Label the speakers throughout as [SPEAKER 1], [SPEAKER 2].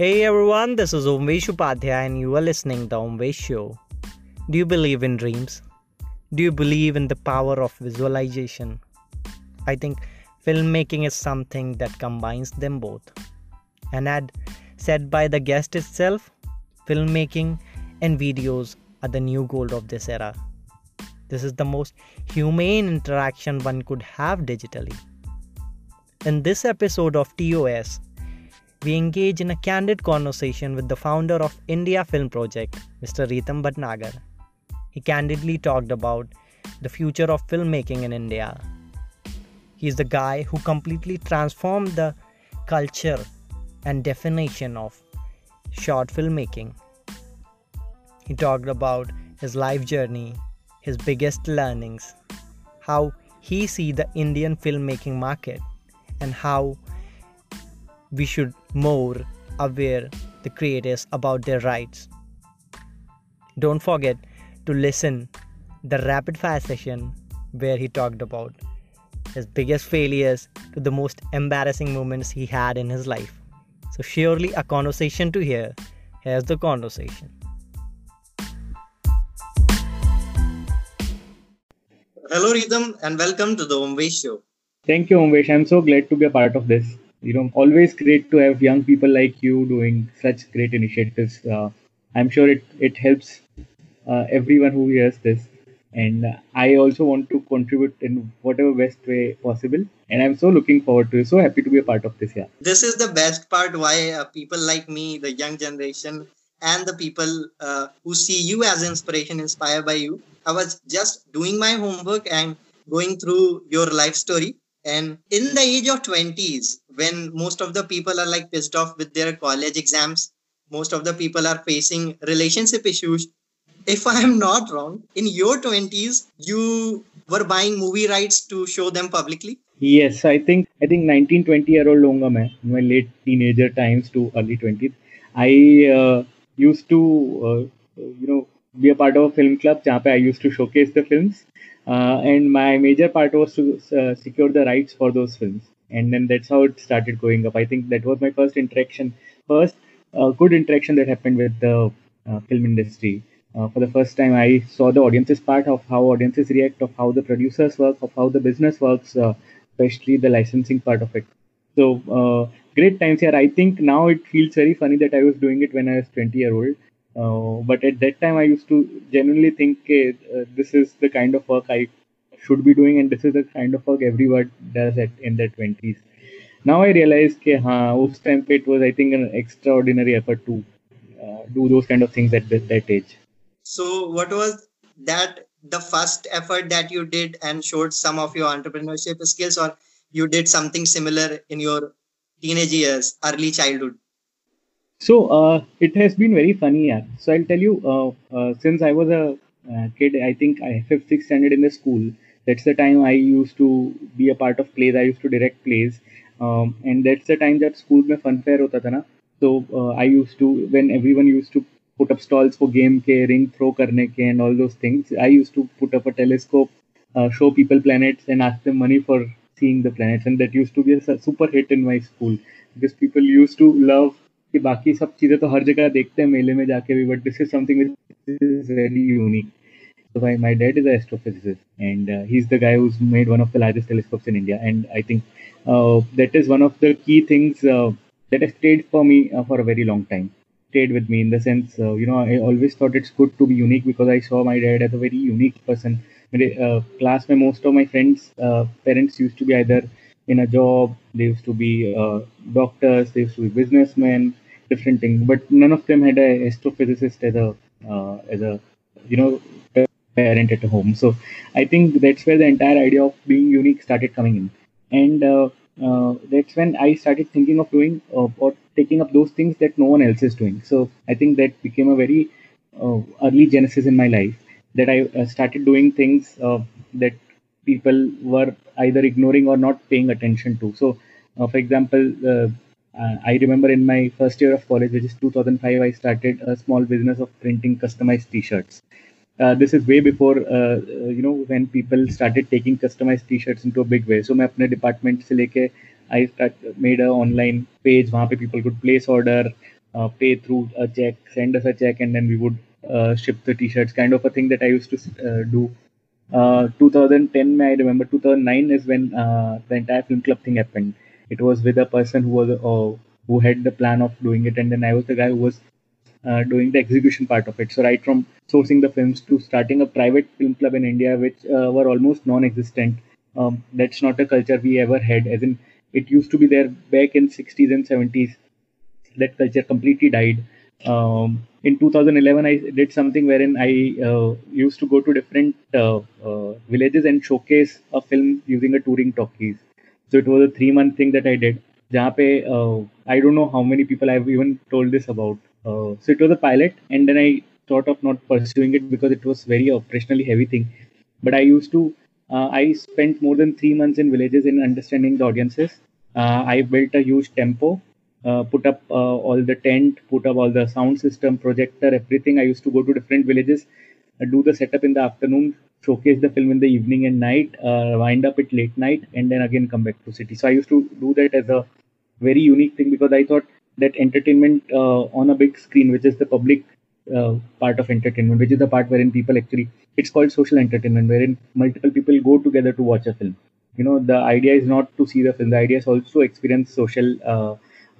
[SPEAKER 1] Hey everyone, this is Omvesh Upadhyay and you are listening to Omvesh Show. Do you believe in dreams? Do you believe in the power of visualization? I think filmmaking is something that combines them both. And as said by the guest itself, filmmaking and videos are the new gold of this era. This is the most humane interaction one could have digitally. In this episode of TOS, we engage in a candid conversation with the founder of India Film Project, Mr. Ritam Bhatnagar. He candidly talked about the future of filmmaking in India. He is the guy who completely transformed the culture and definition of short filmmaking. He talked about his life journey, his biggest learnings, how he see the Indian filmmaking market and how we should more aware the creators about their rights. Don't forget to listen the rapid fire session where he talked about his biggest failures to the most embarrassing moments he had in his life. So surely a conversation to hear. Here's the conversation.
[SPEAKER 2] Hello Ritam and welcome to the Omvesh show.
[SPEAKER 3] Thank you Omvesh. I'm so glad to be a part of this you know always great to have young people like you doing such great initiatives. Uh, i'm sure it it helps uh, everyone who hears this. And i also want to contribute in whatever best way possible. And i'm so looking forward to it. So happy to be a part of this yeah.
[SPEAKER 2] This is the best part why uh, people like me the young generation and the people uh, who see you as inspiration inspired by you. I was just doing my homework and going through your life story and in the age of 20s when most of the people are like pissed off with their college exams most of the people are facing relationship issues. If i am not wrong in your 20s you were buying movie rights to show them publicly?
[SPEAKER 3] Yes i think i think 19 20 year old longer man my late teenager times to early 20s i uh, used to uh, you know be a part of a film club where i used to showcase the films and my major part was to uh, secure the rights for those films. And then that's how it started going up. I think that was my first interaction first uh, good interaction that happened with the uh, film industry. Uh, for the first time i saw the audiences part of how audiences react of how the producers work of how the business works uh, especially the licensing part of it. So uh, great times here. I think now it feels very funny that i was doing it when i was 20 year old uh, but at that time i used to genuinely think this is the kind of work i should be doing and this is the kind of work everyone does at in their 20s now i realize that हाँ उस time it was i think an extraordinary effort to uh, do those kind of things at that, that age
[SPEAKER 2] so what was that the first effort that you did and showed some of your entrepreneurship skills or you did something similar in your teenage years early childhood
[SPEAKER 3] So uh, it has been very funny. Yeah. So I'll tell you, uh, uh since I was a uh, kid, I think I fifth, sixth standard in the school. That's the time I used to be a part of plays. I used to direct plays, um, and that's the time that school me fun fair hota tha na. So uh, I used to when everyone used to put up stalls for game ke ring throw karne ke and all those things. I used to put up a telescope, show people planets, and ask them money for seeing the planets and that used to be a super hit in my school because people used to love कि बाकी सब चीज़ें तो हर जगह देखते हैं मेले में जाके भी but this is something is very unique so my, my dad is an astrophysicist, and uh, he's the guy who's made one of the largest telescopes in India. And I think uh, that is one of the key things uh, that has stayed for me uh, for a very long time. Stayed with me in the sense, uh, you know, I always thought it's good to be unique because I saw my dad as a very unique person. Uh, class where most of my friends' parents used to be either in a job, they used to be doctors, they used to be businessmen, different things. But none of them had a astrophysicist as a as a you know parent at home. So I think that's where the entire idea of being unique started coming in, and uh, uh, that's when I started thinking of doing uh, or taking up those things that no one else is doing. So I think that became a very uh, early genesis in my life that I uh, started doing things uh, that people were either ignoring or not paying attention to. So, for example. I remember in my first year of college, which is 2005, I started a small business of printing customized T-shirts uh, this is way before uh, uh, you know when people started taking customized t-shirts into a big way so मैं अपने department से लेके I start, made a online page वहाँ पे people could place order uh, pay through a check, send us a check, and then we would uh, ship the t-shirts. Kind of a thing that I used to uh, do. uh, 2010, I remember 2009 is when uh, the entire film club thing happened. It was with a person who was uh, who had the plan of doing it, and then I was the guy who was uh, doing the execution part of it. So right from sourcing the films to starting a private film club in India, which uh, were almost non-existent. Um, that's not a culture we ever had. As in, it used to be there back in 60s and 70s. That culture completely died. Um, in 2011, I did something wherein I uh, used to go to different uh, uh, villages and showcase a film using a touring talkies. So it was a three-month thing that I did. जहाँ पे I don't know how many people I've even told this about. Uh, so it was a pilot, and then I thought of not pursuing it because it was very operationally heavy thing. But I used to. Uh, I spent more than three months in villages in understanding the audiences. Uh, I built a huge tempo, uh, put up uh, all the tent, put up all the sound system, projector, everything. I used to go to different villages, uh, do the setup in the afternoon, showcase the film in the evening and night, wind up it late night, and then again come back to city. So I used to do that as a very unique thing because I thought that entertainment uh, on a big screen, which is the public uh, part of entertainment, which is the part wherein people actually, it's called social entertainment, wherein multiple people go together to watch a film. You know, the idea is not to see the film, the idea is also experience social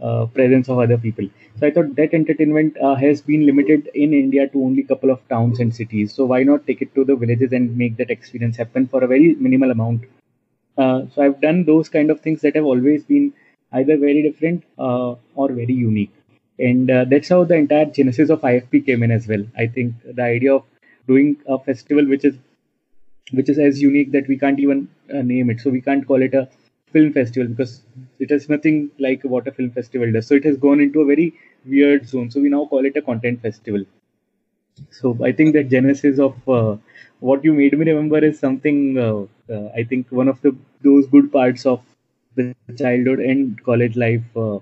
[SPEAKER 3] uh, presence of other people. So I thought that entertainment uh, has been limited in India to only a couple of towns and cities. So why not take it to the villages and make that experience happen for a very minimal amount? Uh, so I've done those kind of things that have always been either very different uh, or very unique. And uh, that's how the entire genesis of IFP came in as well. I think the idea of doing a festival which is which is as unique that we can't even name it. So we can't call it a film festival because it has nothing like what a film festival does. So it has gone into a very weird zone. So we now call it a content festival. So I think that genesis of uh, what you made me remember is something uh, uh, I think one of the those good parts of the childhood and college life uh,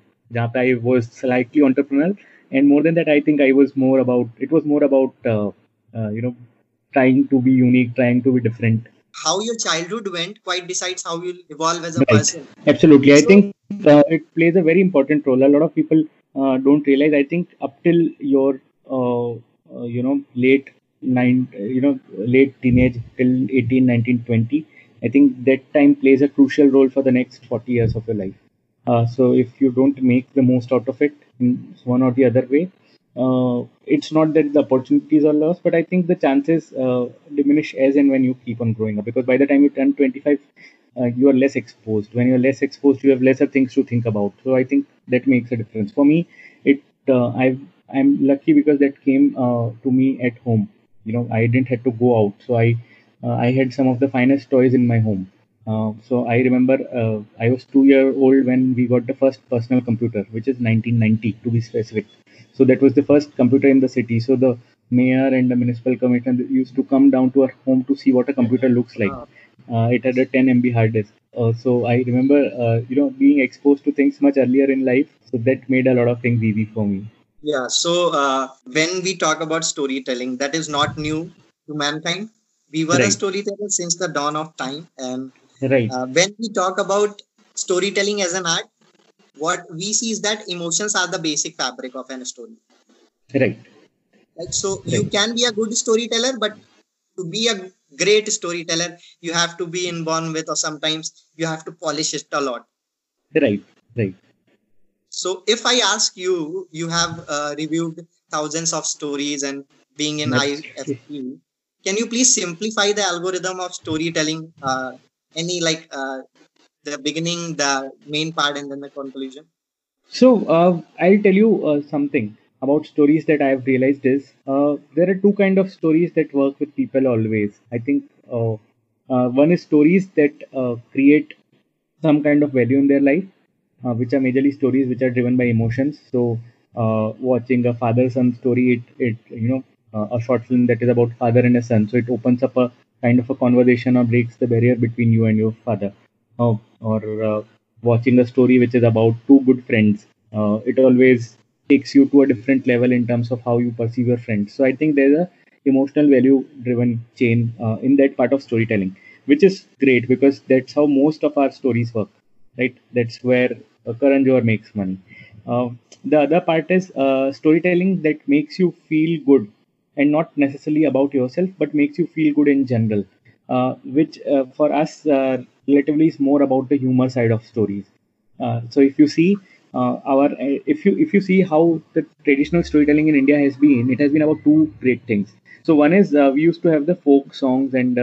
[SPEAKER 3] I was slightly entrepreneurial and more than that I think I was more about it was more about uh, uh, you know trying to be unique trying to be different
[SPEAKER 2] how your childhood went quite decides how you'll evolve as a right. person
[SPEAKER 3] absolutely so, I think uh, it plays a very important role a lot of people uh, don't realize I think up till your uh, you know late nine you know late teenage till 18 19 20 I think that time plays a crucial role for the next 40 years of your life. Uh, so if you don't make the most out of it in one or the other way, uh, it's not that the opportunities are lost, but I think the chances uh, diminish as and when you keep on growing up. Because by the time you turn 25, uh, you are less exposed. When you're less exposed, you have lesser things to think about. So I think that makes a difference. For me, it uh, I I'm lucky because that came uh, to me at home. You know, I didn't have to go out, so I uh, I had some of the finest toys in my home. Uh, so I remember uh, I was two year old when we got the first personal computer, which is 1990 to be specific. So that was the first computer in the city. So the mayor and the municipal commissioner used to come down to our home to see what a computer looks like. Uh, it had a 10 MB hard disk. Uh, so I remember, uh, you know, being exposed to things much earlier in life. So that made a lot of things easy for me.
[SPEAKER 2] Yeah. So when we talk about storytelling, that is not new to mankind we were right. a storyteller since the dawn of time and
[SPEAKER 3] right.
[SPEAKER 2] uh, when we talk about storytelling as an art what we see is that emotions are the basic fabric of an story.
[SPEAKER 3] Right.
[SPEAKER 2] Like so right. you can be a good storyteller but to be a great storyteller you have to be involved with or sometimes you have to polish it a lot.
[SPEAKER 3] Right. Right.
[SPEAKER 2] So if i ask you you have uh, reviewed thousands of stories and being in IFP, can you please simplify the algorithm of storytelling uh, any like uh, the beginning the main part and then the conclusion?
[SPEAKER 3] So uh, i'll tell you uh, something about stories that i've realized is uh, there are two kind of stories that work with people always. I think uh, one is stories that create some kind of value in their life which are majorly stories which are driven by emotions. So watching a father son story it, it you know uh, a short film that is about father and a son. So it opens up a kind of a conversation or breaks the barrier between you and your father. Uh, or uh, watching a story which is about two good friends. Uh, it always takes you to a different level in terms of how you perceive your friends. So I think there's a emotional value driven chain uh, in that part of storytelling, which is great because that's how most of our stories work, right? That's where uh, Karan Johar makes money. Uh, the other part is uh, storytelling that makes you feel good and not necessarily about yourself but makes you feel good in general uh, which uh, for us uh, relatively is more about the humor side of stories uh, so if you see uh, our if you if you see how the traditional storytelling in india has been it has been about two great things so one is we used to have the folk songs and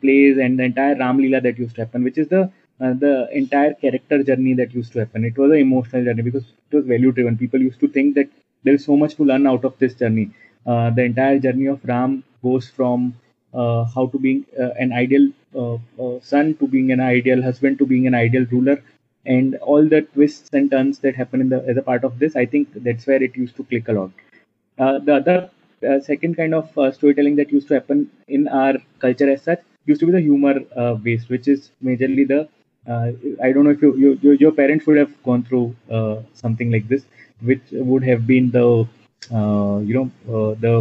[SPEAKER 3] plays and the entire ram Leela that used to happen which is the uh, the entire character journey that used to happen. It was an emotional journey because it was value driven. People used to think that there is so much to learn out of this journey. Uh, the entire journey of Ram goes from uh, how to being uh, an ideal uh, uh, son to being an ideal husband to being an ideal ruler, and all the twists and turns that happen in the as a part of this. I think that's where it used to click a lot. the other second kind of storytelling that used to happen in our culture as such used to be the humor based, which is majorly the uh, I don't know if you, you, your parents would have gone through uh, something like this, which would have been the uh, you know uh, the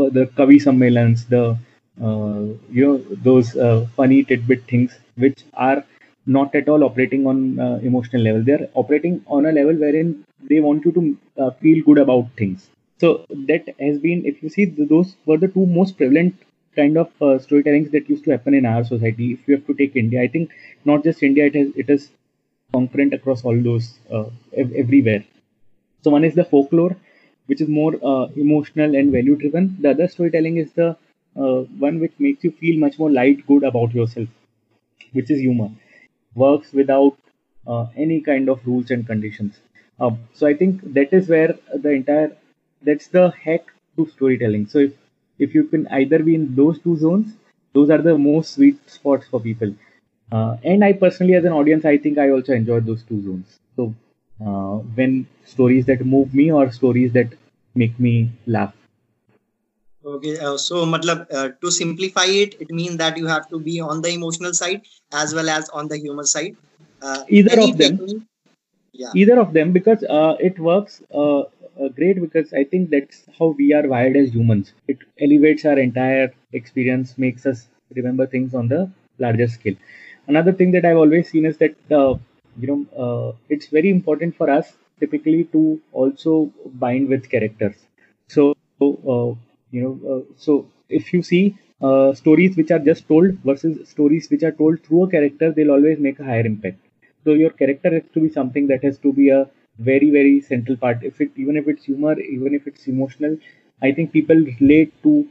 [SPEAKER 3] uh, the Kavi Sammelans, the uh, you know those funny tidbit things which are not at all operating on emotional level. They are operating on a level wherein they want you to feel good about things. So that has been, if you see, those were the two most prevalent kind of uh, storytelling that used to happen in our society. If you have to take India, I think not just India, it has it is concurrent across all those uh, ev- everywhere. So one is the folklore, which is more uh, emotional and value driven. The other storytelling is the uh, one which makes you feel much more light, good about yourself, which is humor. Works without uh, any kind of rules and conditions. Um, so I think that is where the entire that's the hack to storytelling. So if if you can either be in those two zones, those are the most sweet spots for people. Uh, and I personally, as an audience, I think I also enjoy those two zones. So uh, when stories that move me or stories that make me laugh.
[SPEAKER 2] Okay, uh, so matlab, uh, to simplify it, it means that you have to be on the emotional side as well as on the humor side.
[SPEAKER 3] Uh, either of them. Yeah. Either of them because uh, it works uh, great because I think that's how we are wired as humans. It elevates our entire experience, makes us remember things on the larger scale. Another thing that I've always seen is that uh, you know uh, it's very important for us typically to also bind with characters. So uh, you know, uh, so if you see uh, stories which are just told versus stories which are told through a character, they'll always make a higher impact. So your character has to be something that has to be a very very central part if it even if it's humor even if it's emotional i think people relate to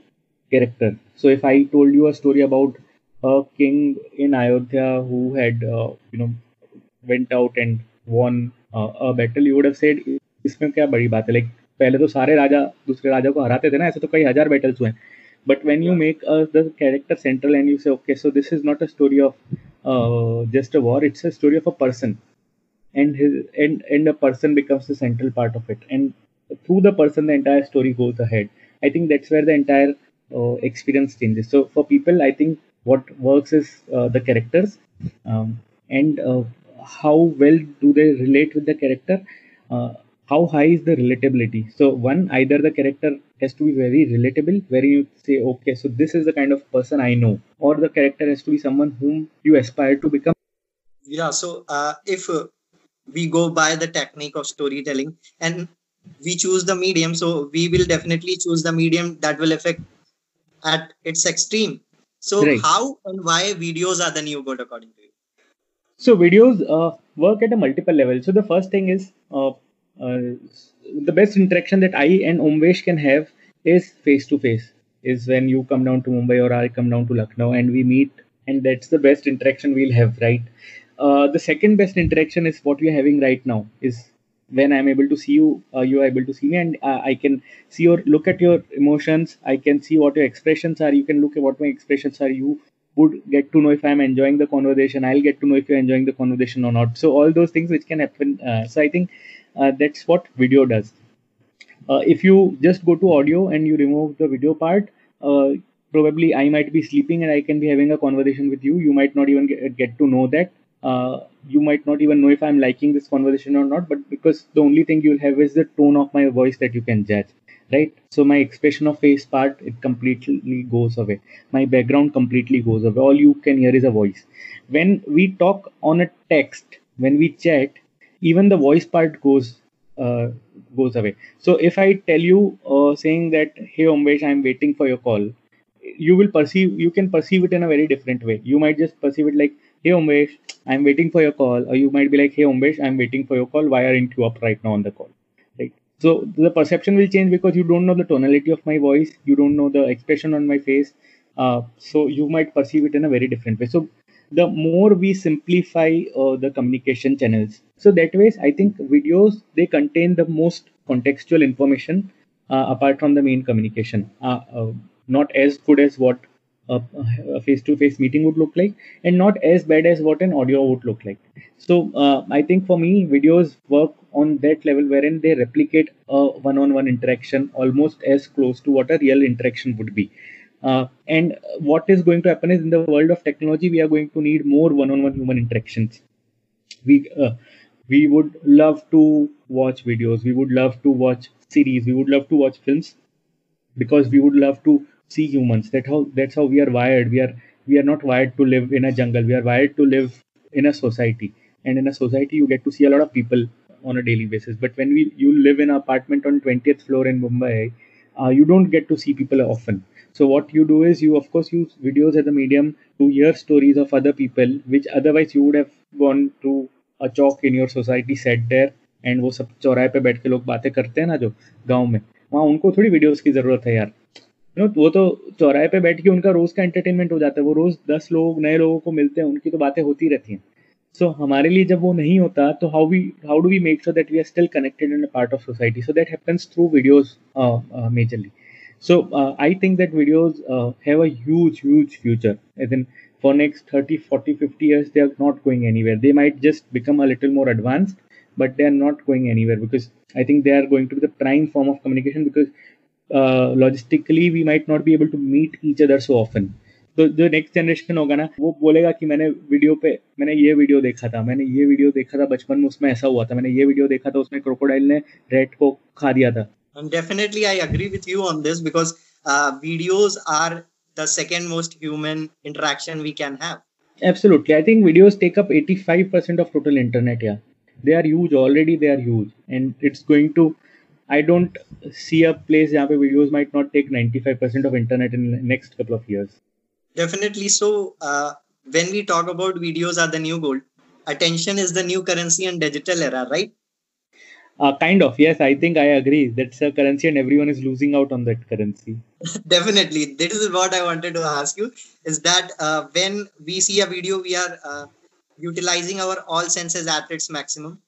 [SPEAKER 3] character so if i told you a story about a king in ayodhya who had uh, you know went out and won uh, a battle you would have said इसमें क्या बड़ी बात है like पहले तो सारे राजा दूसरे राजा को हराते थे ना ऐसे तो कई हजार बैटल्स हुए but when you make uh, the character central and you say okay so this is not a story of uh, just a war it's a story of a person and his and and a person becomes the central part of it and through the person the entire story goes ahead i think that's where the entire uh, experience changes so for people i think what works is uh, the characters um, and uh, how well do they relate with the character? Uh, how high is the relatability? So one either the character has to be very relatable where you say okay so this is the kind of person i know or the character has to be someone whom you aspire to become.
[SPEAKER 2] Yeah so uh, if uh, we go by the technique of storytelling and we choose the medium so we will definitely choose the medium that will affect at its extreme. So right. how and why videos are the new good according to you
[SPEAKER 3] so videos uh, work at a multiple level. So the first thing is uh, uh, the best interaction that i and omvesh can have is face to face is when you come down to mumbai or i come down to lucknow and we meet and that's the best interaction we'll have right? Uh, the second best interaction is what we are having right now is when i'm able to see you uh, you are able to see me and uh, i can see your look at your emotions. I can see what your expressions are. You can look at what my expressions are. You would get to know if i'm enjoying the conversation i'll get to know if you're enjoying the conversation or not. So all those things which can happen uh, so i think uh, that's what video does. If you just go to audio and you remove the video part probably i might be sleeping and i can be having a conversation with you. You might not even get, get to know that. Uh, you might not even know if I'm liking this conversation or not, but because the only thing you'll have is the tone of my voice that you can judge, right? So my expression of face part it completely goes away. My background completely goes away. All you can hear is a voice. When we talk on a text, when we chat, even the voice part goes uh, goes away. So if I tell you uh, saying that, "Hey Omvesh, I'm waiting for your call," you will perceive you can perceive it in a very different way. You might just perceive it like, "Hey Omvesh, I'm waiting for your call," or you might be like, "Hey Omvesh, I'm waiting for your call. Why aren't you up right now on the call?" So the perception will change because you don't know the tonality of my voice, you don't know the expression on my face, uh, so you might perceive it in a very different way. So the more we simplify uh, the communication channels so that way i think videos they contain the most contextual information uh, apart from the main communication uh, uh not as good as what a face-to-face meeting would look like and not as bad as what an audio would look like so uh, i think for me videos work on that level wherein they replicate a one-on-one interaction almost as close to what a real interaction would be uh, and what is going to happen is in the world of technology, we are going to need more one-on-one human interactions. We uh, we would love to watch videos. We would love to watch series. We would love to watch films because we would love to see humans. That how that's how we are wired. We are we are not wired to live in a jungle. We are wired to live in a society. And in a society, you get to see a lot of people on a daily basis. But when we you live in an apartment on 20th floor in Mumbai, uh, you don't get to see people often. So what you do is you of course use videos as a medium to hear stories of other people, which otherwise you would have gone to a chowk in your society, sat there and वो सब चौराहे पे बैठ के लोग बातें करते हैं ना जो गांव में वहाँ उनको थोड़ी वीडियोस की जरूरत है यार नो वो तो चौराहे पे बैठ के उनका रोज का एंटरटेनमेंट हो जाता है। वो रोज दस लोग नए लोगों को मिलते हैं उनकी तो बातें होती रहती हैं। सो so, हमारे लिए जब वो नहीं होता तो how we how do we make sure that we are still connected in part of society so that happens through videos majorly so I think that videos have as huge future edge in for next thirty forty fifty years they are not going any they might just become a little more advanced but they are not going anywhere because I think they are going to the prime form of communication because logistically we might not be able to meet each other so often तो जो next generation होगा ना वो बोलेगा कि मैंने video पे मैंने ये वीडियो देखा था मैंने ये वीडियो देखा था बचपन में उसमें ऐसा हुआ था मैंने ये वीडियो देखा था उसमें क्रोकोडाइल ने रेड को खा दिया था।
[SPEAKER 2] Definitely I agree with you on this because videos are the second most human interaction we can have
[SPEAKER 3] absolutely I think videos take up 85% of total internet yeah they are huge already they are huge and it's going to I don't see a place where videos might not take 95% of internet in the next couple of years.
[SPEAKER 2] Definitely. So, uh, when we talk about videos are the new gold, attention is the new currency in digital era, right?
[SPEAKER 3] Uh, kind of, yes. I think I agree. That's a currency, and everyone is losing out on that currency.
[SPEAKER 2] Definitely, this is what I wanted to ask you. Is that uh, when we see a video, we are uh, utilizing our all senses at its maximum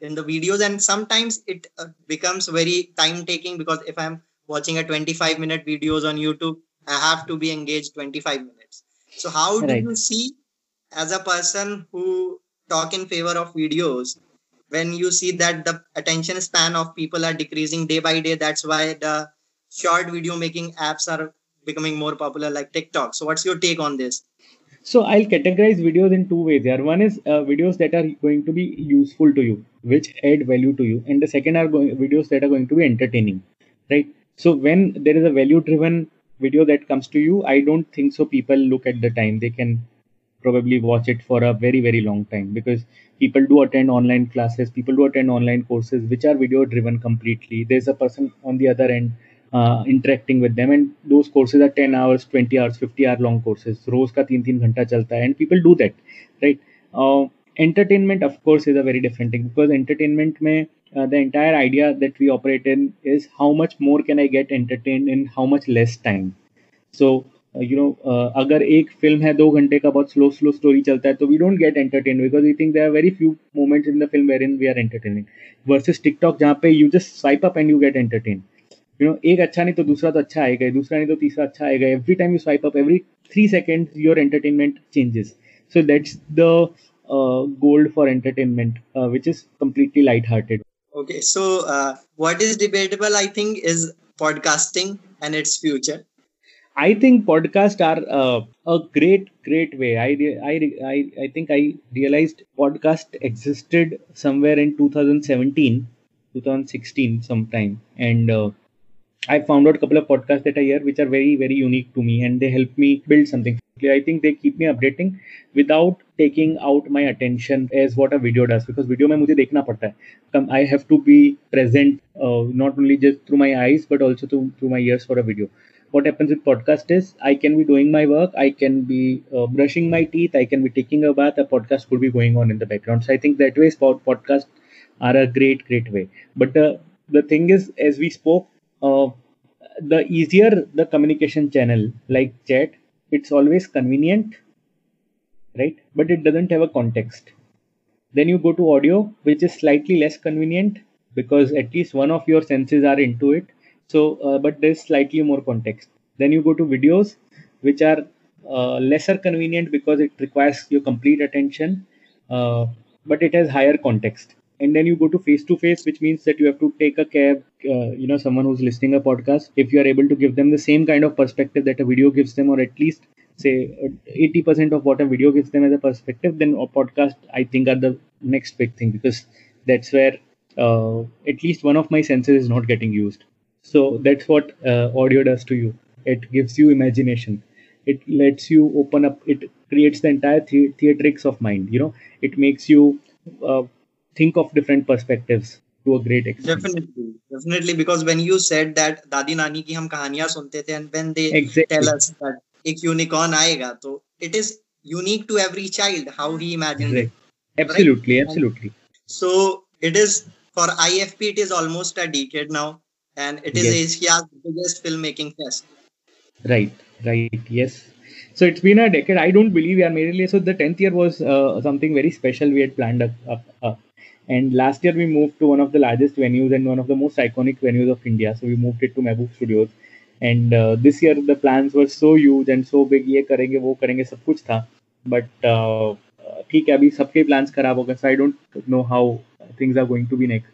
[SPEAKER 2] in the videos, and sometimes it uh, becomes very time taking because if I'm watching a 25 minute videos on YouTube, I have to be engaged 25 minutes. So, how do right. you see as a person who talk in favor of videos? when you see that the attention span of people are decreasing day by day that's why the short video making apps are becoming more popular like tiktok so what's your take on this
[SPEAKER 3] so i'll categorize videos in two ways there one is uh, videos that are going to be useful to you which add value to you and the second are going, videos that are going to be entertaining right so when there is a value driven video that comes to you i don't think so people look at the time they can probably watch it for a very very long time because people do attend online classes people do attend online courses which are video driven completely there's a person on the other end uh, interacting with them and those courses are 10 hours 20 hours 50 hour long courses रोज का तीन तीन घंटा चलता है and people do that right uh, entertainment of course is a very different thing because entertainment may uh, the entire idea that we operate in is how much more can I get entertained in how much less time so you know अगर एक film है दो घंटे का बहुत slow slow story चलता है तो we don't get entertain because we think there very few moments in the film where in we are entertaining versus TikTok जहाँ पे you just swipe up and you get entertain you know एक अच्छा नहीं तो दूसरा तो अच्छा आएगा दूसरा नहीं तो तीसरा अच्छा आएगा every time you swipe up every three second your entertainment changes so that's the gold for entertainment uh, which is completely light-hearted
[SPEAKER 2] okay so uh, what is debatable i think is podcasting and its future
[SPEAKER 3] I think podcasts are uh, a great, great way. I, I, I, I think I realized podcast existed somewhere in 2017, 2016 sometime. And uh, I found out a couple of podcasts that I hear which are very, very unique to me and they help me build something. I think they keep me updating without taking out my attention as what a video does because video mein mujhe dekhna padta hai. I have to be present uh, not only just through my eyes but also through, through my ears for a video. What happens with podcast is i can be doing my work i can be uh, brushing my teeth i can be taking a bath a podcast could be going on in the background. So i think that way podcast are a great great way. But uh, the thing is as we spoke uh, the easier the communication channel like chat it's always convenient right? But it doesn't have a context. Then you go to audio, which is slightly less convenient because at least one of your senses are into it so, uh, but there's slightly more context. Then you go to videos, which are uh, lesser convenient because it requires your complete attention, uh, but it has higher context. And then you go to face to face, which means that you have to take a cab, uh, you know, someone who's listening a podcast. If you are able to give them the same kind of perspective that a video gives them, or at least say 80% of what a video gives them as a perspective, then a podcast I think are the next big thing because that's where uh, at least one of my senses is not getting used. So that's what uh, audio does to you. It gives you imagination. It lets you open up. It creates the entire the- theatrics of mind. You know, it makes you uh, think of different perspectives to a great extent.
[SPEAKER 2] Definitely, definitely, because when you said that Dadi Nani ki hum kahaniyan sunte the, and when they
[SPEAKER 3] exactly.
[SPEAKER 2] tell us that एक unicorn आएगा तो it is unique to every child how he imagined
[SPEAKER 3] Right.
[SPEAKER 2] it.
[SPEAKER 3] Absolutely, absolutely.
[SPEAKER 2] So it is for IFP. It is almost a decade now, and it is
[SPEAKER 3] Yes.
[SPEAKER 2] Asia's biggest filmmaking fest.
[SPEAKER 3] Right, right, yes. So it's been a decade. I don't believe we are merely so the tenth year was uh, something very special we had planned up, up, up. And last year we moved to one of the largest venues and one of the most iconic venues of India. So we moved it to Mehboob Studios. And uh, this year the plans were so huge and so big. ये करेंगे वो करेंगे सब कुछ था. But uh, ठीक है अभी सबके plans खराब हो गए. So I don't know how things are going to be next.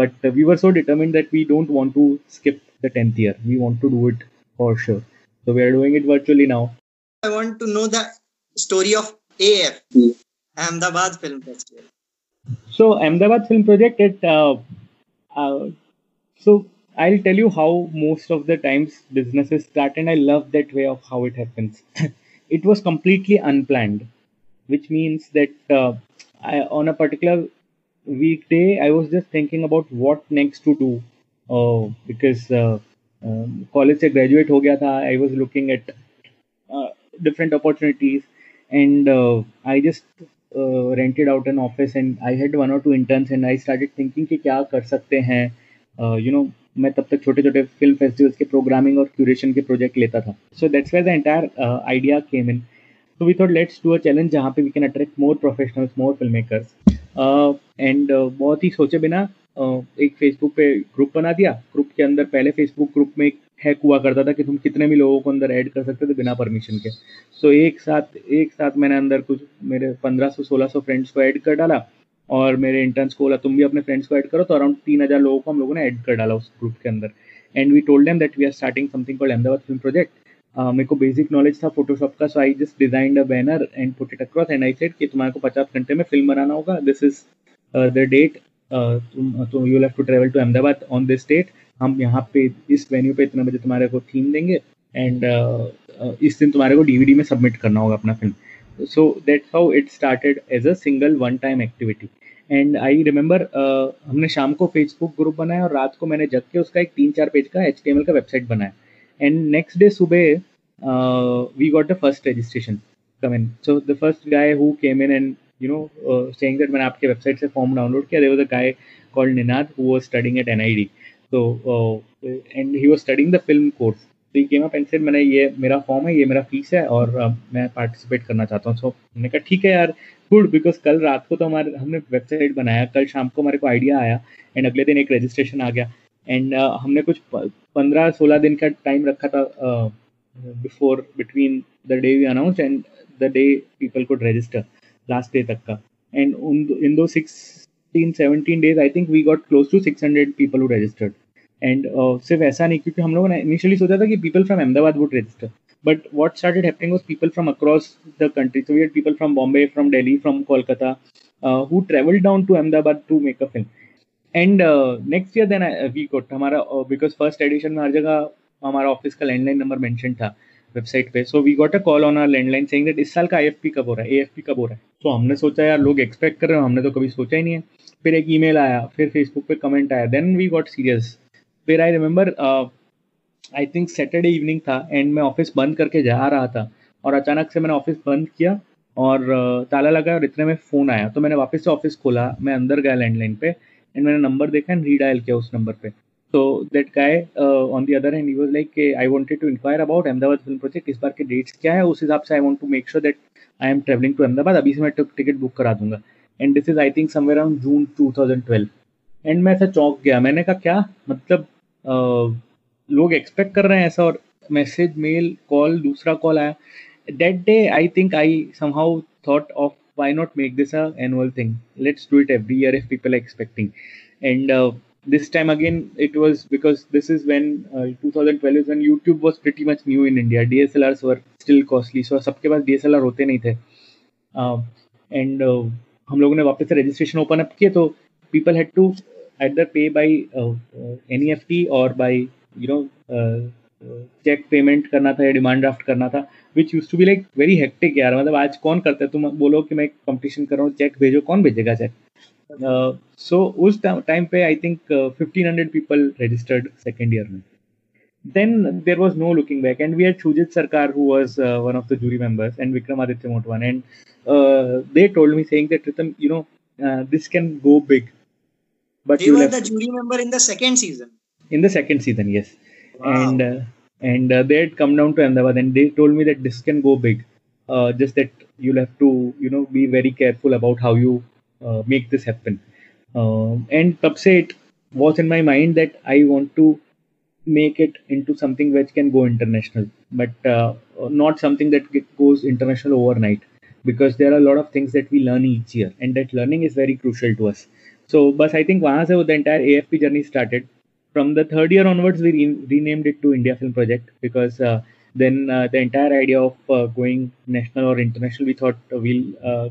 [SPEAKER 3] But uh, we were so determined that we don't want to skip the tenth year. We want to do it for sure. So we are doing it virtually now.
[SPEAKER 2] I want to know the story of AFP, Ahmedabad Film Festival.
[SPEAKER 3] So Ahmedabad Film Project, it uh, uh, so I'll tell you how most of the times businesses start, and I love that way of how it happens. it was completely unplanned, which means that uh, I, on a particular weekday, I was just thinking about what next to do uh, because uh, um, college से graduate हो गया था. I was looking at uh, different opportunities, and uh, I just uh, rented out an office and I had one or two interns and I started thinking कि क्या कर सकते हैं uh, you know मैं तब तक छोटे छोटे फ़िल्म फेस्टिवल्स के प्रोग्रामिंग और क्यूरेशन के प्रोजेक्ट लेता था। So that's where the entire idea came in so we thought let's do a challenge जहाँ पे we can attract more professionals more film and uh, बहुत ही सोचे बिना uh, एक फेसबुक पे ग्रुप बना दिया। ग्रुप के अंदर पहले फेसबुक ग्रुप में एक हैक हुआ करता था कि तुम कितने भी लोगों को अंदर ऐड कर सकते थे बिना परमिशन के। सो so, एक साथ एक साथ मैंने अंदर कुछ मेरे पंद्रह सौ सोलह सौ फ्रेंड्स को ऐड कर डाला। और मेरे इंटर्न्स को बोला, तुम भी अपने फ्रेंड्स को ऐड करो। तो अराउंड तीन हज़ार लोगों को हम लोगों ने ऐड कर डाला उस ग्रुप के अंदर। And we told them that we are starting something called Ahmedabad film project मेरे को बेसिक नॉलेज था फोटोशॉप का so I just design a banner and put it across and I said कि तुम्हारे को पचास घंटे में फ़िल्म बनाना होगा। दिस इज़ द डेट तुम you have to travel to Ahmedabad on this date हम यहाँ पे, इस वेन्यू पे इतने बजे तुम्हारे को थीम देंगे एंड इस दिन तुम्हारे को डीवीडी में सबमिट करना होगा अपना film so that's how it started as a single one time activity and I remember हमने शाम को फेसबुक ग्रुप बनाया और रात को मैंने जग के उसका एक तीन चार पेज का एच का वेबसाइट बनाया। एंड नेक्स्ट डे सुबह we got the first registration come in so the first guy who came in and you know saying that मैंने आपके वेबसाइट से फॉर्म डाउनलोड किया there was a guy called Ninad who was studying at NID so uh, and he was studying the film came up and said मैंने ये मेरा form है ये मेरा फ़ीस है और मैं पार्टिसिपेट करना चाहता हूँ। सो मैंने कहा ठीक है यार गुड बिकॉज़ कल रात को तो हमारे हमने वेबसाइट बनाया कल शाम को हमारे को आइडिया आया एंड अगले दिन एक रजिस्ट्रेशन आ गया एंड uh, हमने कुछ पंद्रह सोलह दिन का टाइम रखा था before between the day we announce and the day people could register last day तक का एंड इन दो six 16 17 days i think we got close to 600 people who registered. And uh, सिर्फ़ ऐसा नहीं क्योंकि हम लोगों ने इनिशियली सोचा था कि people from Ahmedabad would register but what started happening was people from across the country so we'd people from Bombay from Delhi from Kolkata who travel down to Ahmedabad to make a film and next year then we got हमारा because first edition में हर जगह हमारा office का landline number mention था website पे. So we got a call on our landline saying that इस साल का आई एफ़ पी कब हो रहा है? ए एफ़ पी कब हो रहा है? सो so, हमने सोचा यार लोग एक्सपेक्ट कर रहे हो हमने तो कभी सोचा ही नहीं है. फिर एक ई मेल आया फिर फेसबुक पर कमेंट आया. देन वी गॉट सीरियस फिर I remember I think Saturday evening था एंड मैं ऑफ़िस बंद करके जा रहा था और अचानक से मैंने ऑफ़िस बंद किया और uh, ताला लगा और इतने में फ़ोन आया। तो मैंने वापस से ऑफ़िस खोला मैं अंदर गया लैंडलाइन पे एंड मैंने नंबर देखा एंड रीडायल किया उस नंबर पे। तो that guy on the other hand was like I wanted to inquire about Ahmedabad film project इस बार के डेट्स क्या है? उस हिसाब से I want to make sure that I am travelling to Ahmedabad अभी से मैं टिकट बुक करा दूँगा। And this is I think somewhere around June 2012 and मैं ऐसा चौंक गया। मैंने कहा क्या? मतलब लोग एक्सपेक्ट कर रहे हैं ऐसा और मैसेज मेल कॉल दूसरा कॉल आया। That day I think I somehow thought of why not make this a thing let's do it every year if people expecting and this time again it was because this is when two thousand twelve is one YouTube was pretty much new in India D S L R were still costly so सबके पास D S L R होते नहीं थे। And uh, uh, हम लोगों ने वापस से रजिस्ट्रेशन ओपन अप किए तो people had to either pay by uh, uh, NEFT or by you know cheque payment करना था या डिमांड ड्राफ्ट करना था which use to be like very hectic यार मतलब आज कौन करता है तुम बोलो कि मैं कंपटीशन कर रहा हूँ चेक भेजो कौन भेजेगा चेक सो उस टाइम पे I think fifteen hundred people registered second year में then there was no looking back and we had Shujit Sarkar who was uh, one of the jury members and Vikramaditya Motwan and uh, they told me saying that Rhythm, you know uh, this can go big
[SPEAKER 2] but they were the jury member in the second season
[SPEAKER 3] in the second season yes wow. and uh, and uh, they had come down to Ahmedabad and they told me that this can go big. Uh, just that you'll have to, you know, be very careful about how you uh, make this happen. Um, and tab it was in my mind that I want to make it into something which can go international, but uh, not something that goes international overnight because there are a lot of things that we learn each year and that learning is very crucial to us. So, but I think wahan se wo, the entire AFP journey started. From the third year onwards, we re- renamed it to India Film Project because uh, then uh, the entire idea of uh, going national or international, we thought we'll uh,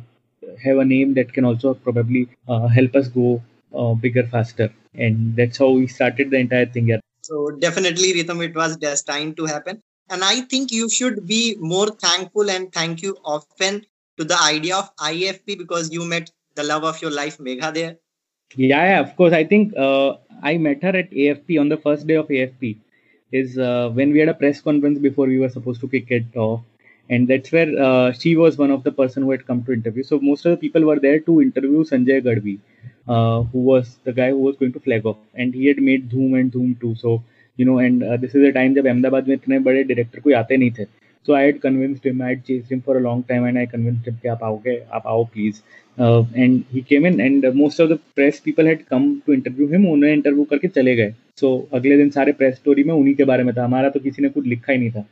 [SPEAKER 3] have a name that can also probably uh, help us go uh, bigger, faster. And that's how we started the entire thing. Yeah.
[SPEAKER 2] So definitely, Ritam, it was destined to happen. And I think you should be more thankful and thank you often to the idea of IFP because you met the love of your life, Megha, there
[SPEAKER 3] yeah, yeah of course i think uh, I met her at AFP on the first day of AFP. Is uh, when we had a press conference before we were supposed to kick it off, and that's where uh, she was one of the person who had come to interview. So most of the people were there to interview Sanjay Gadvi, uh, who was the guy who was going to flag off, and he had made Dhoom and Dhoom 2. So you know, and uh, this is a time जब अहमदाबाद में इतने बड़े director कोई आते नहीं थे so I had convinced him, I had chased him for a long time, and I convinced him कि आप आओगे, आप आओ please. Uh, and he came in, and uh, most of the press people had come to interview him. उन्होंने interview करके चले गए. So अगले दिन सारे प्रेस स्टोरी में उन्हीं के बारे में था. हमारा तो किसी ने कुछ लिखा ही नहीं था.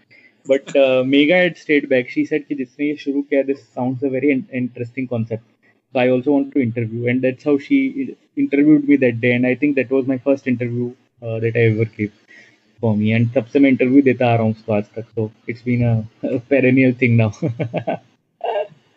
[SPEAKER 3] Uh, Mega had stayed back. She said कि जिसने ये शुरू किया, sounds a very in- interesting concept. So I also want to interview, and that's how she interviewed me that day. And I think that was my first interview uh, that I ever gave. for me and तब से मैं interview देता आ रहा हूँ उसको आज तक it's been a, a perennial thing now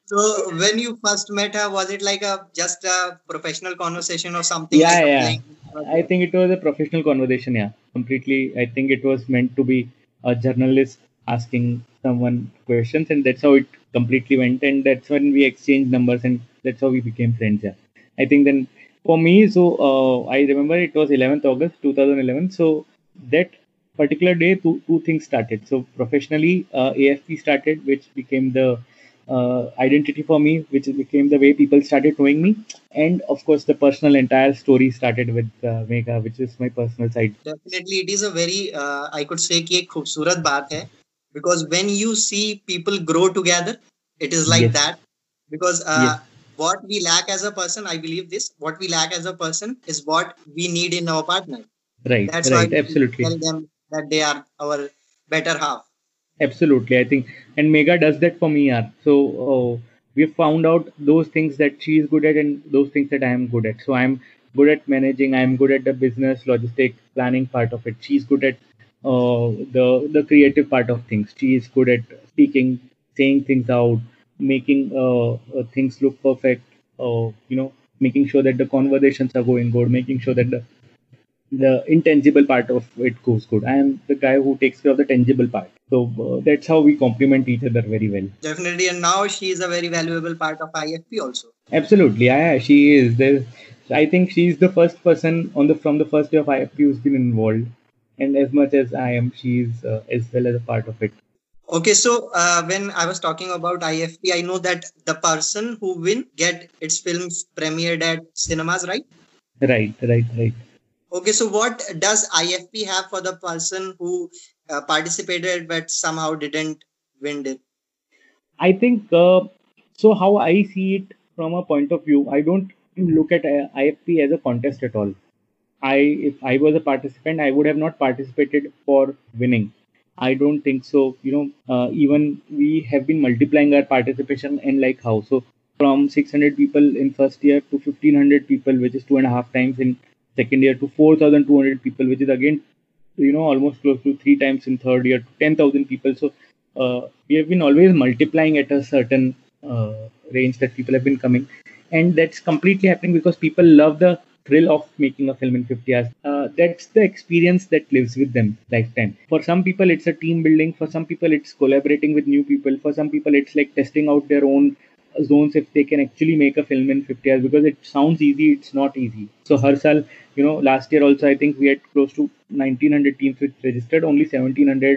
[SPEAKER 2] so when you first met her was it like a just a professional conversation or something?
[SPEAKER 3] Yeah
[SPEAKER 2] like
[SPEAKER 3] yeah. I think it was a professional conversation yeah. Completely I think it was meant to be a journalist asking someone questions and that's how it completely went and that's when we exchanged numbers and that's how we became friends yeah. I think then for me so uh, I remember it was 11th August 2011 so that particular day, two, two things started. So professionally, uh, AFP started, which became the uh, identity for me, which became the way people started knowing me. And of course, the personal entire story started with uh, Megha, which is my personal side.
[SPEAKER 2] Definitely, it is a very, uh, I could say, ki ek baat hai. Because when you see people grow together, it is like yes. that. Because uh, yes. what we lack as a person, I believe this, what we lack as a person is what we need in our partner.
[SPEAKER 3] Right, That's right, why absolutely.
[SPEAKER 2] tell them that they are our better half
[SPEAKER 3] absolutely i think. And Megha does that for me yeah so uh, we've found out those things that she is good at and those things that i am good at. So i'm good at managing i'm good at the business logistic planning part of it. She's good at uh, the the creative part of things. She is good at speaking saying things out making uh things look perfect uh, you know making sure that the conversations are going good making sure that the the intangible part of it goes good. I am the guy who takes care of the tangible part. So uh, that's how we complement each other very well.
[SPEAKER 2] Definitely, and now she is a very valuable part of IFP also.
[SPEAKER 3] Absolutely, yeah, she is. There's, I think she's the first person on the from the first day of IFP who's been involved, and as much as I am, she's uh, as well as a part of it.
[SPEAKER 2] Okay, so uh, when I was talking about IFP, I know that the person who win get its films premiered at cinemas, right?
[SPEAKER 3] Right, right, right.
[SPEAKER 2] Okay, so what does IFP have for the person who uh, participated but somehow didn't win it?
[SPEAKER 3] I think uh, so. How I see it from a point of view, I don't look at uh, IFP as a contest at all. I, if I was a participant, I would have not participated for winning. I don't think so. You know, uh, even we have been multiplying our participation and like how so from 600 people in first year to 1500 people, which is two and a half times in second year to 4200 people which is again you know almost close to three times in third year to 10000 people. So uh, we have been always multiplying at a certain uh, range that people have been coming. And that's completely happening because people love the thrill of making a film in 50 hours. Uh, that's the experience that lives with them lifetime. For some people it's a team building. For some people it's collaborating with new people. For some people it's like testing out their own zones if they can actually make a film in 50 hours because it sounds easy it's not easy so har saal you know last year also i think we had close to 1900 teams which registered only 1700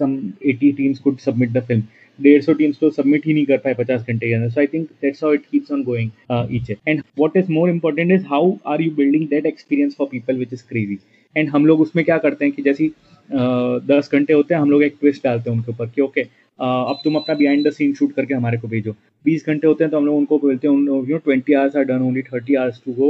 [SPEAKER 3] some 80 teams could submit the film डेढ़ सौ teams तो submit ही नहीं कर पाए पचास घंटे के अंदर so I think that's how it keeps on going each and what is more important is how are you building that experience for people which is crazy and हम लोग उसमें क्या करते हैं कि जैसे दस घंटे होते हैं हम लोग एक ट्विस्ट डालते हैं उनके ऊपर कि ओके अब तुम अपना बिहाइंड द सीन शूट करके हमारे को भेजो। बीस घंटे होते हैं तो हम लोग उनको बोलते हैं you know twenty hours are done only thirty hours to go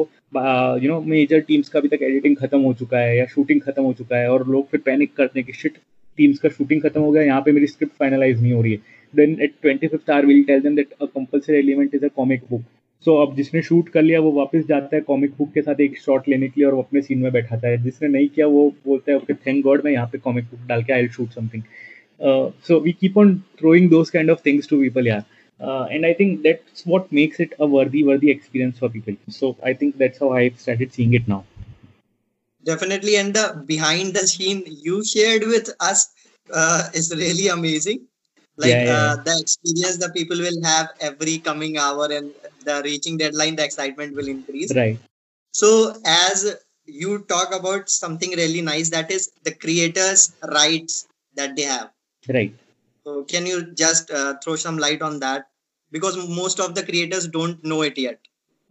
[SPEAKER 3] you know major teams का अभी तक एडिटिंग खत्म हो चुका है या शूटिंग खत्म हो चुका है और लोग फिर पैनिक करते हैं कि शिट टीम्स का शूटिंग खत्म हो गया, यहाँ पे मेरी स्क्रिप्ट फाइनलाइज नहीं हो रही है। Then at twenty fifth hour will tell them that a compulsory element is a comic book so अब जिसने शूट कर लिया, वो वापस जाता है कॉमिक बुक के साथ एक शॉट लेने के लिए और अपने सीन में बैठाता है। जिसने नहीं किया, वो बोलता है ओके थैंक गॉड मैं यहाँ पे कॉमिक बुक डाल के I shoot something Uh, so we keep on throwing those kind of things to people yeah. Uh, and i think that's what makes it a worthy worthy experience for people. So i think that's how i've started seeing it now.
[SPEAKER 2] Definitely. And the behind the scene you shared with us uh, is really amazing. Like yeah, yeah. Uh, the experience the people will have every coming hour and the reaching deadline the excitement will increase.
[SPEAKER 3] Right.
[SPEAKER 2] So as you talk about something really nice that is the creators rights that they have
[SPEAKER 3] Right.
[SPEAKER 2] So can you just uh, throw some light on that? Because most of the creators don't know it yet.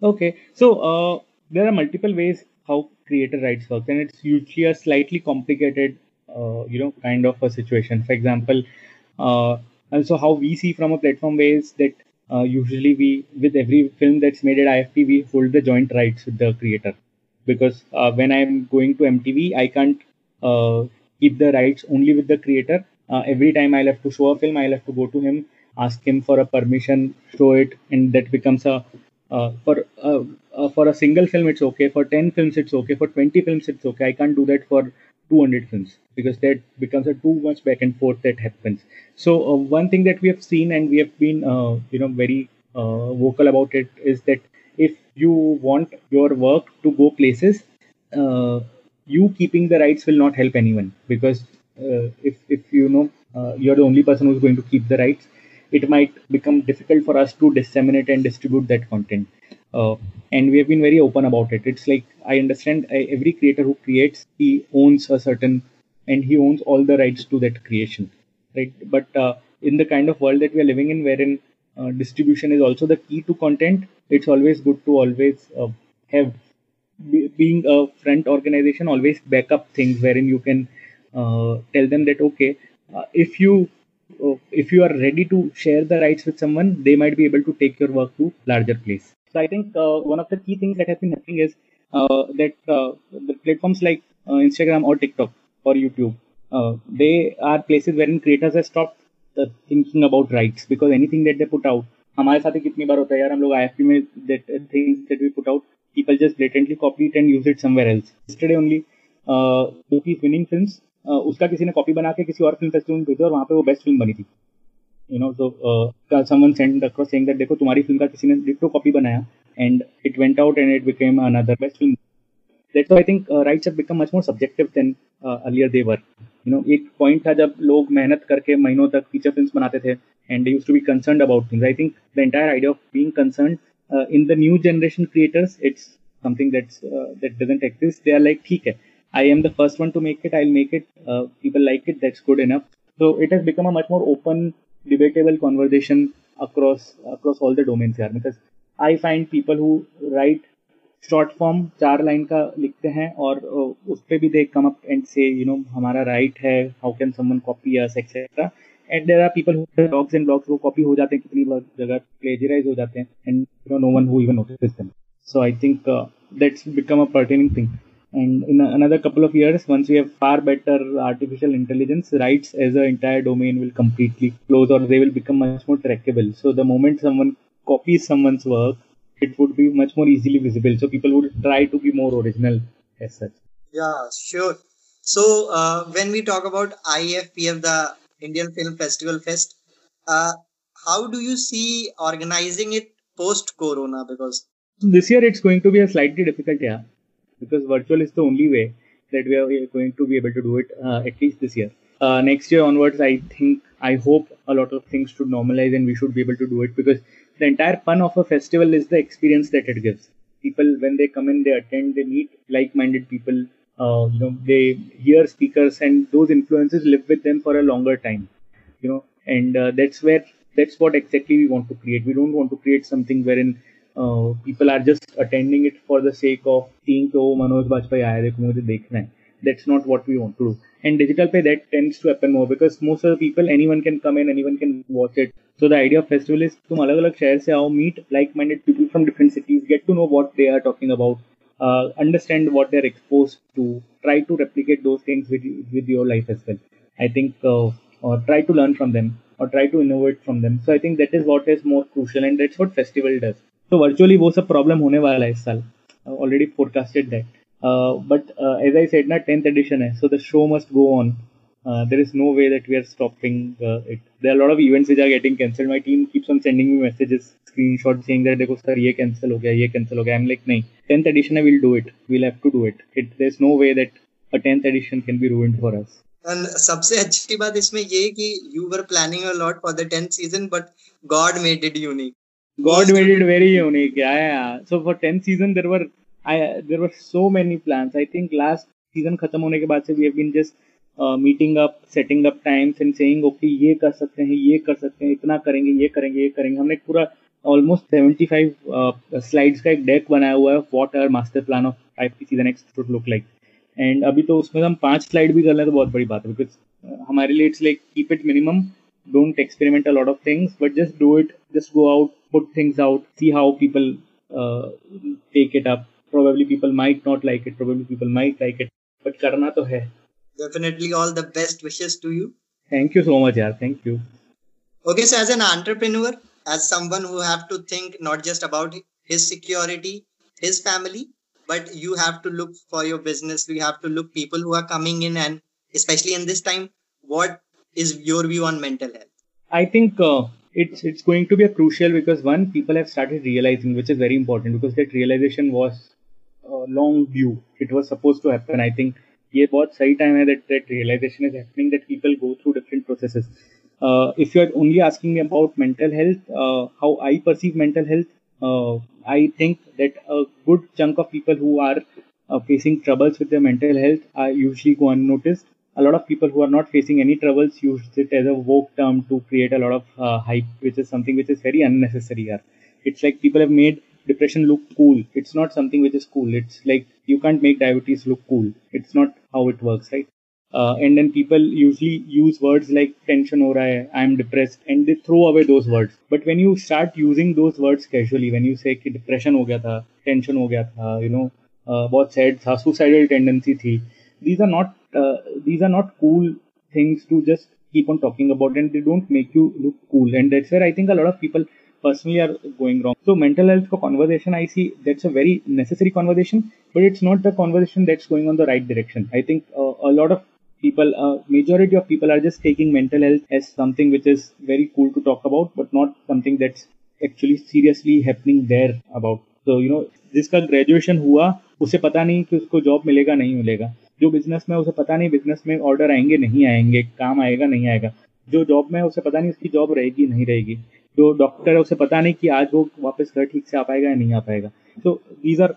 [SPEAKER 3] Okay. So uh, there are multiple ways how creator rights work, and it's usually a slightly complicated, uh, you know, kind of a situation. For example, uh, also how we see from a platform ways that uh, usually we, with every film that's made at IFP, we hold the joint rights with the creator. Because uh, when I'm going to MTV, I can't uh, keep the rights only with the creator uh, every time I'll have to show a film, I'll have to go to him, ask him for a permission, show it, and that becomes a uh, for uh, uh for a single film it's okay. For ten films it's okay. For twenty films it's okay. I can't do that for 200 films because that becomes a too much back and forth that happens. So uh, one thing that we have seen and we have been uh, you know very vocal about it is that if you want your work to go places, you keeping the rights will not help anyone because uh, if if you know uh, you're the only person who's going to keep the rights, it might become difficult for us to disseminate and distribute that content. Uh, and we have been very open about it. It's like I understand every creator who creates, he owns a certain, and he owns all the rights to that creation, right? But in the kind of world that we are living in, wherein uh, distribution is also the key to content it's always good to always uh, have be, being a front organization always back up things wherein you can uh, tell them that okay uh, if you uh, if you are ready to share the rights with someone they might be able to take your work to larger place so i think one of the key things that has been happening is that the platforms like instagram or tiktok or youtube they are places wherein creators have stopped thinking about rights because anything that they put out हमारे साथ कितनी बार होता है यार हम लोग IFP में that things that we put out people just blatantly copy it and use it somewhere else yesterday only uh, winning films उसका किसी ने कॉपी बना के किसी और फ़िल्म फेस्टिवल में भेजा और वहाँ पे वो बेस्ट फ़िल्म बनी थी। You know so someone send across saying that देखो तुम्हारी फ़िल्म का किसी ने डिटो कॉपी बनाया and it went out and it became another best film that's I think rights have become much more subjective than earlier they were you know एक point था जब लोग मेहनत करके महीनों तक फीचर फ़िल्म बनाते थे and use to be concern about things I think the entire idea of being concern in the new generation creators it's something that's that doesn't exist they are like ठीक है I am the first one to make it. I'll make it. Uh, people like it. That's good enough. So it has become a much more open, debatable conversation across across all the domains here. Because I find people who write short form चार line का लिखते हैं और उस पर भी they come up and say you know हमारा right है how can someone copy us etcetera and there are people blogs and blogs वो कॉपी हो जाते हैं कितनी जगह प्लेजराइज हो जाते हैं and you know one who even notice them so I think that's become a pertaining thing and in another couple of years once we have far better artificial intelligence rights as an entire domain will completely close or they will become much more trackable so the moment someone copies someone's work it would be much more easily visible. So people would try to be more original as such.
[SPEAKER 2] Yeah, sure. So uh, when we talk about IFPF, the Indian Film Festival Fest, uh, how do you see organizing it post Corona? Because
[SPEAKER 3] this year it's going to be a slightly difficult year because virtual is the only way that we are going to be able to do it uh, at least this year. Uh, next year onwards, I think I hope a lot of things should normalize and we should be able to do it because the entire fun of a festival is the experience that it gives. People, when they come in, they attend, they meet like-minded people. Uh, you know, they hear speakers, and those influences live with them for a longer time. You know, and uh, that's where that's what exactly we want to create. We don't want to create something wherein uh, people are just attending it for the sake of seeing oh Manoj Bajpayee आया देखो मुझे देखना है. That's not what we want to do. And digital pay that tends to happen more because most of the people anyone can come in, anyone can watch it. So the idea of festival is तुम अलग अलग शहर से आओ meet like-minded people from different cities, get to know what they are talking about, uh, understand what they're exposed to, try to replicate those things with with your life as well. I think uh, or try to learn from them or try to innovate from them. So I think that is what is more crucial and that's what festival does. तो virtually वो सब problem होने वाला है इस साल। Already forecasted that but as I said ना tenth edition है so the show must go on there is no way that we are stopping it there are lot of events is are getting cancel my team keeps on sending me messages screen shot saying that देखो sir ये cancel हो गया, ये cancel हो गया. I am like नहीं tenth edition है will do it we'll have to do it it there is no way that a tenth edition can be ruined for us
[SPEAKER 2] सबसे अच्छी बात इसमें ये कि you were planning a lot for the 10th season but God made it unique
[SPEAKER 3] God made it very unique. Yeah, yeah. So for 10th season there were I there were so many plans. I think last season खत्म होने के बाद से we have been just meeting up setting up times and saying okay ये कर सकते हैं ये कर सकते हैं इतना करेंगे ये करेंगे ये करेंगे हमने पूरा सेवेंटी फाइव स्लाइड्स का एक डेक बनाया हुआ है what are master plan of five P season X should look like and अभी तो उसमें हम पाँच स्लाइड भी कर लें तो बहुत बड़ी बात है बिकॉज़ हमारे लिए it's like keep it minimum don't experiment a lot of things but just do it just go out put things out, see how people uh, take it up. Probably people might not like it, probably people might like it, but karna to hai.
[SPEAKER 2] Definitely all the best wishes to you.
[SPEAKER 3] Thank you so much, yaar. Thank you.
[SPEAKER 2] Okay, so as an entrepreneur, as someone who have to think not just about his security, his family, but you have to look for your business. You have to look people who are coming in, and especially in this time, what is your view on mental health?
[SPEAKER 3] I think uh, it's it's going to be a crucial because one people have started realizing which is very important because that realization was uh, long due it was supposed to happen i think ये बहुत सही time है that that realization is happening that people go through different processes. Uh, if you are only asking me about mental health, uh, how I perceive mental health, uh, I think that a good chunk of people who are uh, facing troubles with their mental health are usually go unnoticed. A lot of people who are not facing any troubles use it as a woke term to create a lot of uh, hype, which is something which is very unnecessary. Here. It's like people have made depression look cool. It's not something which is cool. It's like you can't make diabetes look cool. It's not how it works, right? Uh, and then people usually use words like tension ho raha hai, I'm depressed, and they throw away those words. But when you start using those words casually, when you say कि depression हो गया था, tension हो गया था, you know, uh, बहुत sad था, suicidal tendency थी, these are not uh, these are not cool things to just keep on talking about, and they don't make you look cool. And that's where I think a lot of people personally are going wrong. So mental health conversation, I see that's a very necessary conversation, but it's not the conversation that's going on the right direction. I think uh, a lot of people, uh, majority of people are just taking mental health as something which is very cool to talk about, but not something that's actually seriously happening there about. So you know, जिसका graduation हुआ उसे पता नहीं कि उसको job मिलेगा नहीं मिलेगा जो बिज़नेस में उसे पता नहीं बिज़नेस में ऑर्डर आएँगे, नहीं आएँगे, काम आएगा, नहीं आएगा। जो जॉब में उसे पता नहीं उसकी जॉब रहेगी, नहीं रहेगी। जो डॉक्टर है, उसे पता नहीं कि आज वो वापस घर ठीक से आ पाएगा या नहीं आ पाएगा। So these are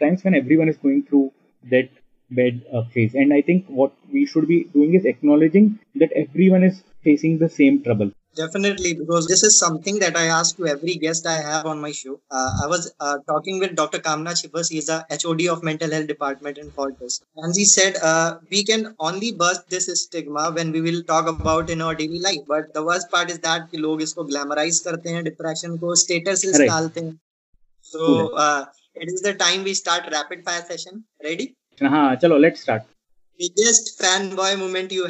[SPEAKER 3] times when everyone is going through that bad phase and I think what we should be doing is acknowledging that everyone is facing the same trouble
[SPEAKER 2] Definitely, because this is something that I ask to every guest I have on my show. Uh, I was uh, talking with Dr. Kamna Chhibber, he's a HOD of Mental Health Department in Fortis. And he said, uh, we can only burst this stigma when we will talk about in our daily life. But the worst part is that कि लोग इसको glamorize करते हैं depression को
[SPEAKER 3] status
[SPEAKER 2] so हैं so it is the time we start rapid fire session ready
[SPEAKER 3] हाँ चलो let's start
[SPEAKER 2] biggest fanboy moment you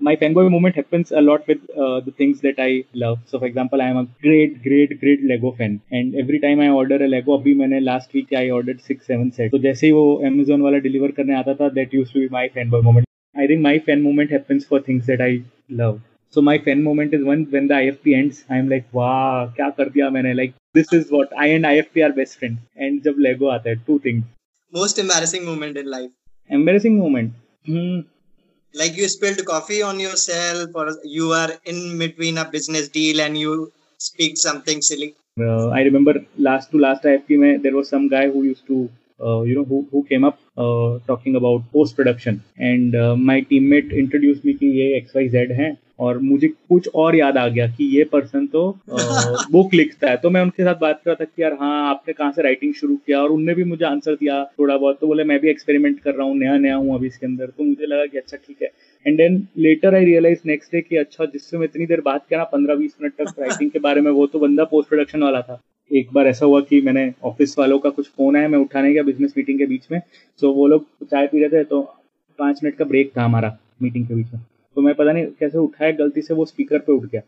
[SPEAKER 3] my fanboy moment happens a lot with uh, the things that I love. So, for example, I am a great, great, great Lego fan, and every time I order a Lego, अभी मैंने last week I ordered six, seven sets. तो जैसे ही वो Amazon वाला deliver करने आता था, that used to be my fanboy moment. I think my fan moment happens for things that I love. So my fan moment is one when the IFP ends. I'm like, wow, क्या कर दिया मैंने? Like this is what I and IFP are best friends. And जब Lego आता है, two things.
[SPEAKER 2] Most embarrassing moment in life.
[SPEAKER 3] Embarrassing moment. Hmm.
[SPEAKER 2] like you spilled coffee on yourself or you are in between a business deal and you speak something silly?
[SPEAKER 3] Uh, i remember last to last ifp mein, there was some guy who used to uh, you know who, who came up uh, talking about post production and uh, my teammate introduced me to ye xyz hai और मुझे कुछ और याद आ गया कि ये person तो book लिखता है। तो मैं उनके साथ बात कर रहा था कि यार हाँ आपने कहाँ से राइटिंग शुरू किया? और उनने भी मुझे आंसर दिया थोड़ा बहुत। तो बोले मैं भी एक्सपेरिमेंट कर रहा हूँ नया नया हूँ अभी इसके अंदर। तो मुझे लगा कि अच्छा ठीक है। And then later I realise next day कि अच्छा जिससे मैं इतनी देर बात किया ना पंद्रह बीस मिनट तक राइटिंग के बारे में वो तो बंदा पोस्ट प्रोडक्शन वाला था। एक बार ऐसा हुआ कि मैंने ऑफ़िस वालों का कुछ फ़ोन आया मैं उठाने गया बिज़नेस मीटिंग के बीच में। सो वो लोग चाय पी रहे थे तो पाँच मिनट का ब्रेक था हमारा मीटिंग के बीच में। तो मैं पता नहीं कैसे उठाया गलती से वो स्पीकर पे उठ गया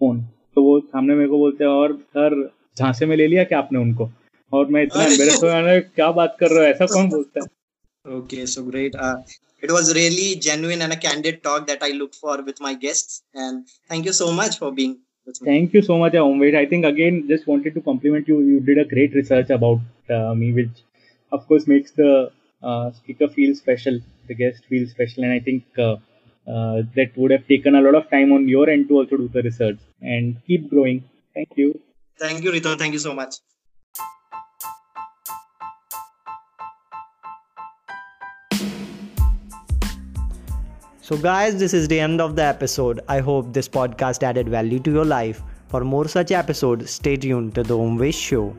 [SPEAKER 3] फ़ोन तो वो सामने मेरे को बोलते और सर झांसे में ले लिया क्या आपने उनको और मैं इतना एम्बेरस हो गया क्या बात कर रहे हो ऐसा कौन बोलता है
[SPEAKER 2] so great uh, it was really genuine and a candid talk that i look for with my guests and thank you so much for being with me
[SPEAKER 3] Thank you so much, Omved. I think again, just wanted to compliment you. You did a great research about uh, me, which of course makes the uh, speaker feel special, the guest feel special, and I think uh, uh, that would have taken a lot of time on your end to also do the research and keep growing. Thank you.
[SPEAKER 2] thank you rito thank you so much
[SPEAKER 1] So, guys, this is the end of the episode. I hope this podcast added value to your life. For more such episodes, stay tuned to The Omvesh Show.